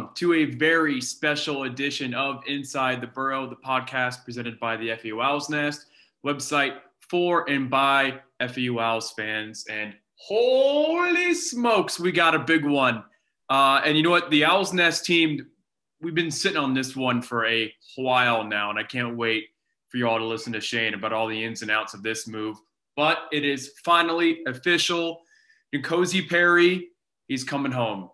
welcome to a very special edition of Inside the Burrow, the podcast presented by the FAU Owls Nest website for and by FAU Owls fans. And holy smokes, we got a big one. Uh, and you know what? The Owls Nest team, we've been sitting on this one for a while now, and I can't wait for you all to listen to Shane about all the ins and outs of this move. But it is finally official. N'Kosi Perry, he's coming home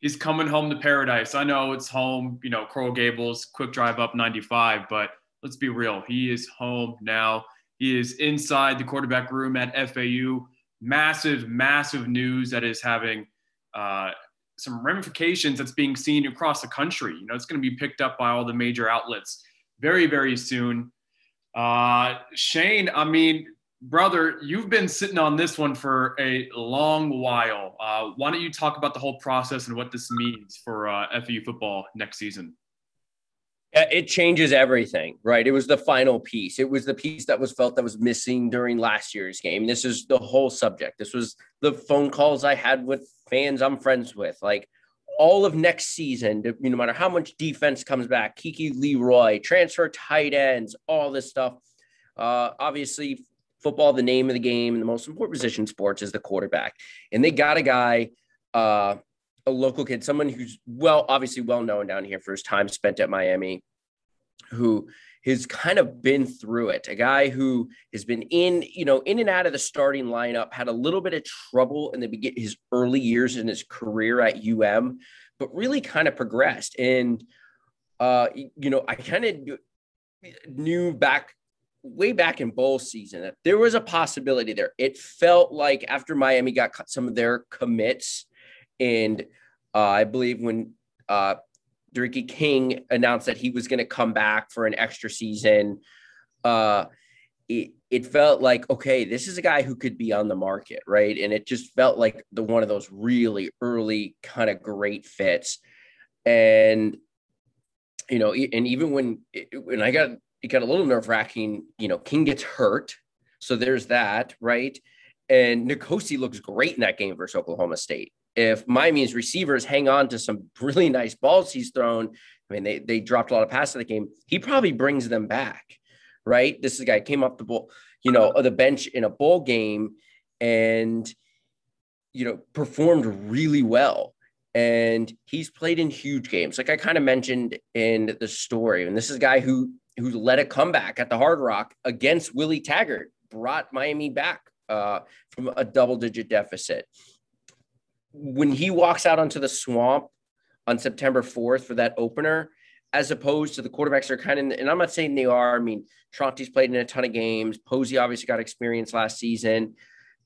he's coming home to paradise. I know it's home, you know, Coral Gables, quick drive up 95, but let's be real. He is home now. He is inside the quarterback room at FAU. Massive, massive news that is having uh, some ramifications that's being seen across the country. You know, it's going to be picked up by all the major outlets very, very soon. Uh, Shane, I mean, brother, you've been sitting on this one for a long while. Uh, why don't you talk about the whole process and what this means for uh, FAU football next season? It changes everything, right? It was the final piece. It was the piece that was felt that was missing during last year's game. This is the whole subject. This was the phone calls I had with fans I'm friends with. Like all of next season, no matter how much defense comes back, Kiki Leroy, transfer tight ends, all this stuff. Uh, obviously, football, the name of the game, and the most important position in sports is the quarterback. And they got a guy, uh, a local kid, someone who's well, obviously well known down here for his time spent at Miami, who has kind of been through it. A guy who has been in, you know, in and out of the starting lineup, had a little bit of trouble in the begin his early years in his career at UM, but really kind of progressed. And uh, you know, I kind of knew back way back in bowl season that there was a possibility there. It felt like after Miami got some of their commits, and uh, I believe when uh, King announced that he was going to come back for an extra season, uh, it, it felt like okay, this is a guy who could be on the market, right? And it just felt like the one of those really early kind of great fits, and you know, and even when when I got it got a little nerve wracking. You know, King gets hurt. So there's that, right? And N'Kosi looks great in that game versus Oklahoma State. If Miami's receivers hang on to some really nice balls he's thrown, I mean, they, they dropped a lot of passes in the game, he probably brings them back, right? This is a guy came off the ball, you know, the bench in a bowl game and, you know, performed really well and he's played in huge games like i kind of mentioned in the story and this is a guy who who led a comeback at the Hard Rock against Willie Taggart, brought Miami back uh, from a double digit deficit. When he walks out onto the swamp on September 4th for that opener, as opposed to the quarterbacks are kind of, and I'm not saying they are. I mean, Tronti's played in a ton of games. Posey obviously got experience last season.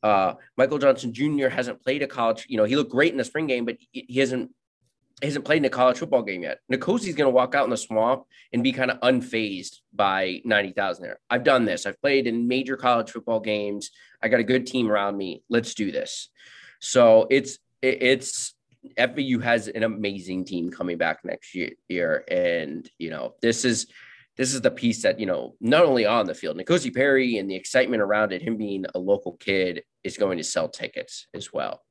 Uh, Michael Johnson Jr. hasn't played a college. You know, he looked great in the spring game, but he hasn't hasn't played in a college football game yet. N'Kosi's going to walk out in the swamp and be kind of unfazed by 90,000 there. I've done this. I've played in major college football games. I got a good team around me. Let's do this. So it's, it's, FAU has an amazing team coming back next year. And, you know, this is, this is the piece that, you know, not only on the field, N'Kosi Perry and the excitement around it, him being a local kid is going to sell tickets as well.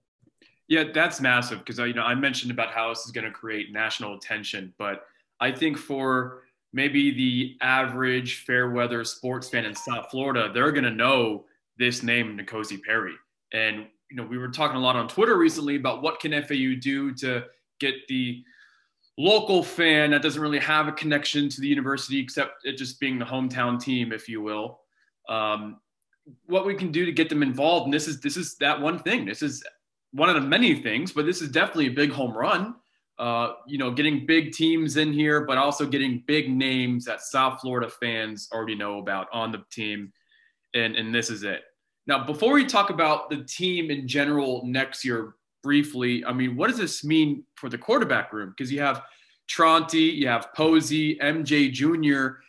Yeah, that's massive because you know I mentioned about how this is going to create national attention, but I think for maybe the average fair weather sports fan in South Florida, they're going to know this name, N'Kosi Perry. And you know, we were talking a lot on Twitter recently about what can FAU do to get the local fan that doesn't really have a connection to the university except it just being the hometown team, if you will. Um, what we can do to get them involved, and this is this is that one thing. This is one of the many things, but this is definitely a big home run. Uh, you know, getting big teams in here, but also getting big names that South Florida fans already know about on the team. And, and this is it. Now, before we talk about the team in general next year briefly, I mean, what does this mean for the quarterback room? Because you have Tronti, you have Posey, MJ Jr.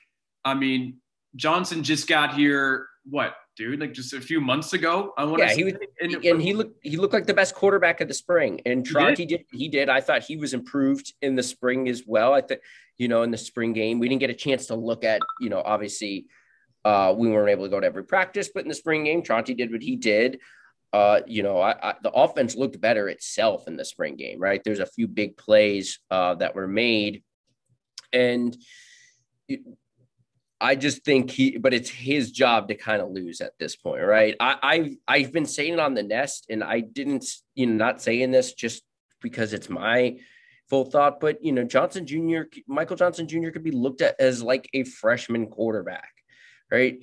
I mean, Johnson just got here, what, dude, like just a few months ago. I want yeah, he was, and, and he looked he looked like the best quarterback of the spring. And Tronti did. did he did. I thought he was improved in the spring as well. I think you know in the spring game we didn't get a chance to look at you know obviously uh, we weren't able to go to every practice, but in the spring game Tronti did what he did. uh, you know, I, I, the offense looked better itself in the spring game, right? There's a few big plays uh, that were made, and I just think he, but it's his job to kind of lose at this point, right? I, I've I've been saying it on the nest, and I didn't, you know, not saying this just because it's my full thought, but you know, Johnson Jr., Michael Johnson Jr. could be looked at as like a freshman quarterback, right?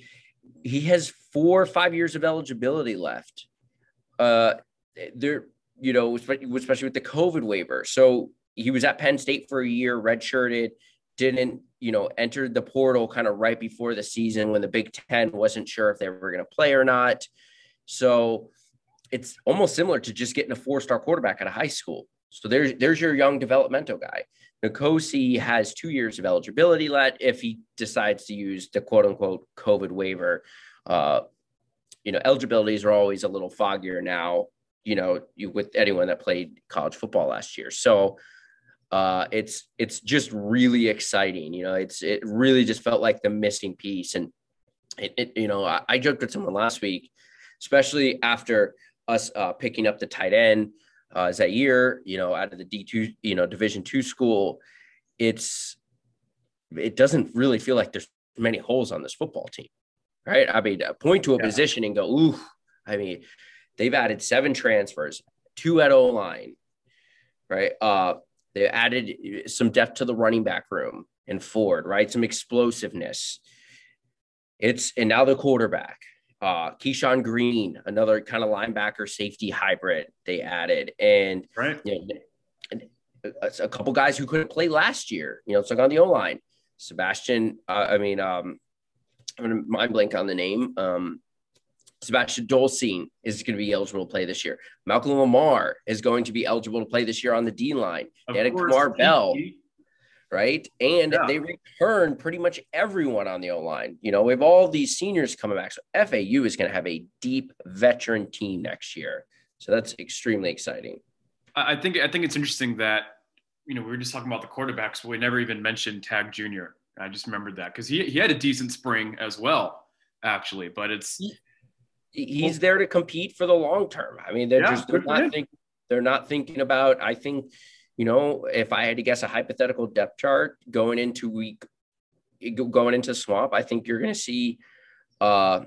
He has four or five years of eligibility left uh, there, you know, especially with the COVID waiver. So he was at Penn State for a year, redshirted, didn't, you know, entered the portal kind of right before the season when the Big Ten wasn't sure if they were going to play or not. So it's almost similar to just getting a four-star quarterback at a high school. So there's there's your young developmental guy. N'Kosi has two years of eligibility left if he decides to use the quote unquote COVID waiver. Uh, you know, eligibilities are always a little foggier now, you know, you, with anyone that played college football last year. So uh, it's it's just really exciting. You know, it's it really just felt like the missing piece. And it, it you know, I, I, joked with someone last week, especially after us uh, picking up the tight end uh, Zaire, you know, out of the D two, you know, Division two school. It's it doesn't really feel like there's many holes on this football team right? I mean, point to a yeah. position and go, ooh, I mean, they've added seven transfers, two at O line, right? Uh, they added some depth to the running back room and Ford, right? Some explosiveness. It's and now the quarterback, uh, Keyshawn Green, another kind of linebacker safety hybrid they added, and right, you know, a, a, couple guys who couldn't play last year. You know, it's like on the O line, Sebastian. Uh, I mean, um, I'm going to mind blank on the name. Um, Sebastian Dolcine is going to be eligible to play this year. Malcolm Lamar is going to be eligible to play this year on the D line. They had Bell, right? And yeah. they return pretty much everyone on the O line. You know, we have all these seniors coming back. So FAU is going to have a deep veteran team next year. So that's extremely exciting. I think I think it's interesting that you know we were just talking about the quarterbacks, but we never even mentioned Tag Jr. I just remembered that because he, he had a decent spring as well, actually. But it's he's there to compete for the long term. I mean, they're yeah, just they're not think, they're not thinking about. I think you know, if I had to guess a hypothetical depth chart going into week going into swamp, I think you're going to see uh,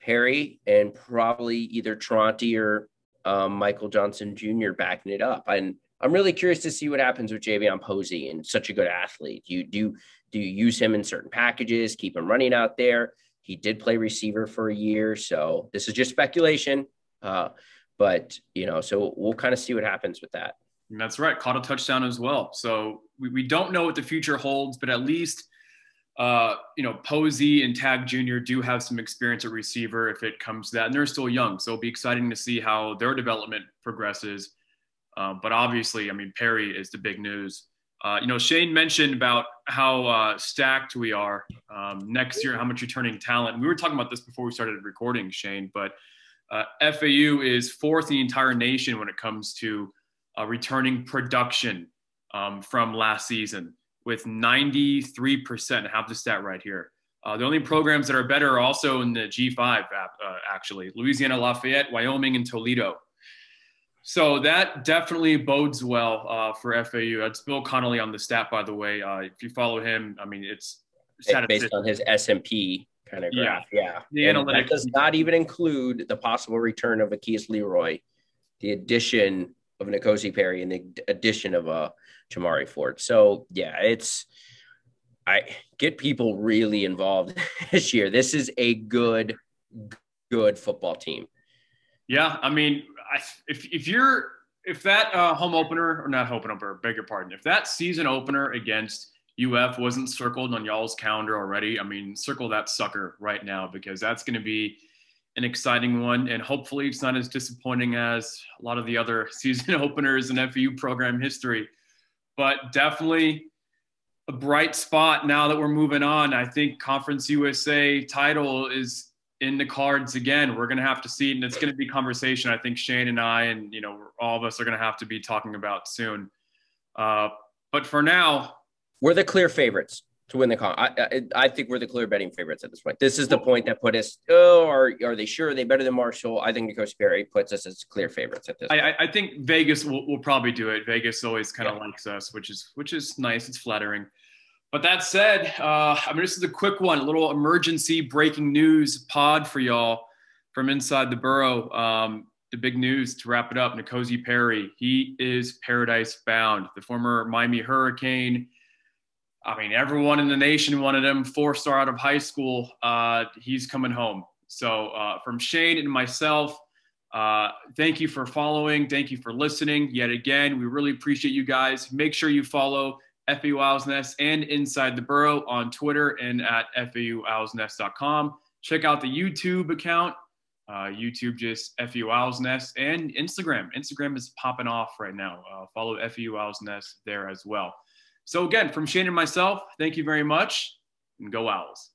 Perry and probably either Tronti or um, Michael Johnson Jr. backing it up. And I'm really curious to see what happens with Javion Posey and such a good athlete. Do you do do you use him in certain packages? Keep him running out there. He did play receiver for a year, so this is just speculation. Uh, but you know, so we'll kind of see what happens with that. And that's right. Caught a touchdown as well. So we, we don't know what the future holds, but at least uh, you know, Posey and Tag Jr. do have some experience at receiver if it comes to that, and they're still young, so it'll be exciting to see how their development progresses. Uh, but obviously, I mean, Perry is the big news. Uh, you know, Shane mentioned about how uh, stacked we are um, next year, how much returning talent. We were talking about this before we started recording, Shane, but uh, FAU is fourth in the entire nation when it comes to uh, returning production um, from last season with 93%. I have the stat right here. Uh, the only programs that are better are also in the G5, app, actually Louisiana Lafayette, Wyoming, and Toledo. So that definitely bodes well uh, for FAU. That's Bill Connelly on the stat, by the way. Uh, if you follow him, I mean, it's, based on his S&P kind of graph. Yeah, yeah. The and analytics does not even include the possible return of Akileis Leroy, the addition of N'Kosi Perry, and the addition of uh, Jamari Ford. So yeah, it's I get people really involved this year. This is a good, good football team. Yeah, I mean, If if you're if that uh, home opener or not home opener, beg your pardon, if that season opener against UF wasn't circled on y'all's calendar already, I mean, circle that sucker right now because that's going to be an exciting one, and hopefully it's not as disappointing as a lot of the other season openers in FAU program history. But definitely a bright spot now that we're moving on. I think Conference USA title is in the cards again. We're going to have to see, and it's going to be conversation. I think Shane and I, and you know, all of us are going to have to be talking about soon. Uh, but for now, we're the clear favorites. to win the con. I, I, I think we're the clear betting favorites at this point. This is the point that put us. Oh, are are they sure? Are they better than Marshall? I think N'Kosi Perry puts us as clear favorites at this. I, I think Vegas will, will probably do it. Vegas always kind of yeah. likes us, which is which is nice. It's flattering. But that said, uh, I mean, this is a quick one, a little emergency breaking news pod for y'all from inside the burrow. Um, the big news to wrap it up: N'Kosi Perry, he is paradise bound. The former Miami Hurricane I mean, everyone in the nation wanted him four star out of high school. Uh, he's coming home. So, uh, from Shane and myself, uh, thank you for following. Thank you for listening. Yet again, we really appreciate you guys. Make sure you follow FAU Owls Nest and Inside the Burrow on Twitter and at FAUOwlsNest.com. Check out the YouTube account. Uh, YouTube just FAU Owls Nest and Instagram. Instagram is popping off right now. Uh, follow FAU Owls Nest there as well. So again, from Shane and myself, thank you very much and go Owls.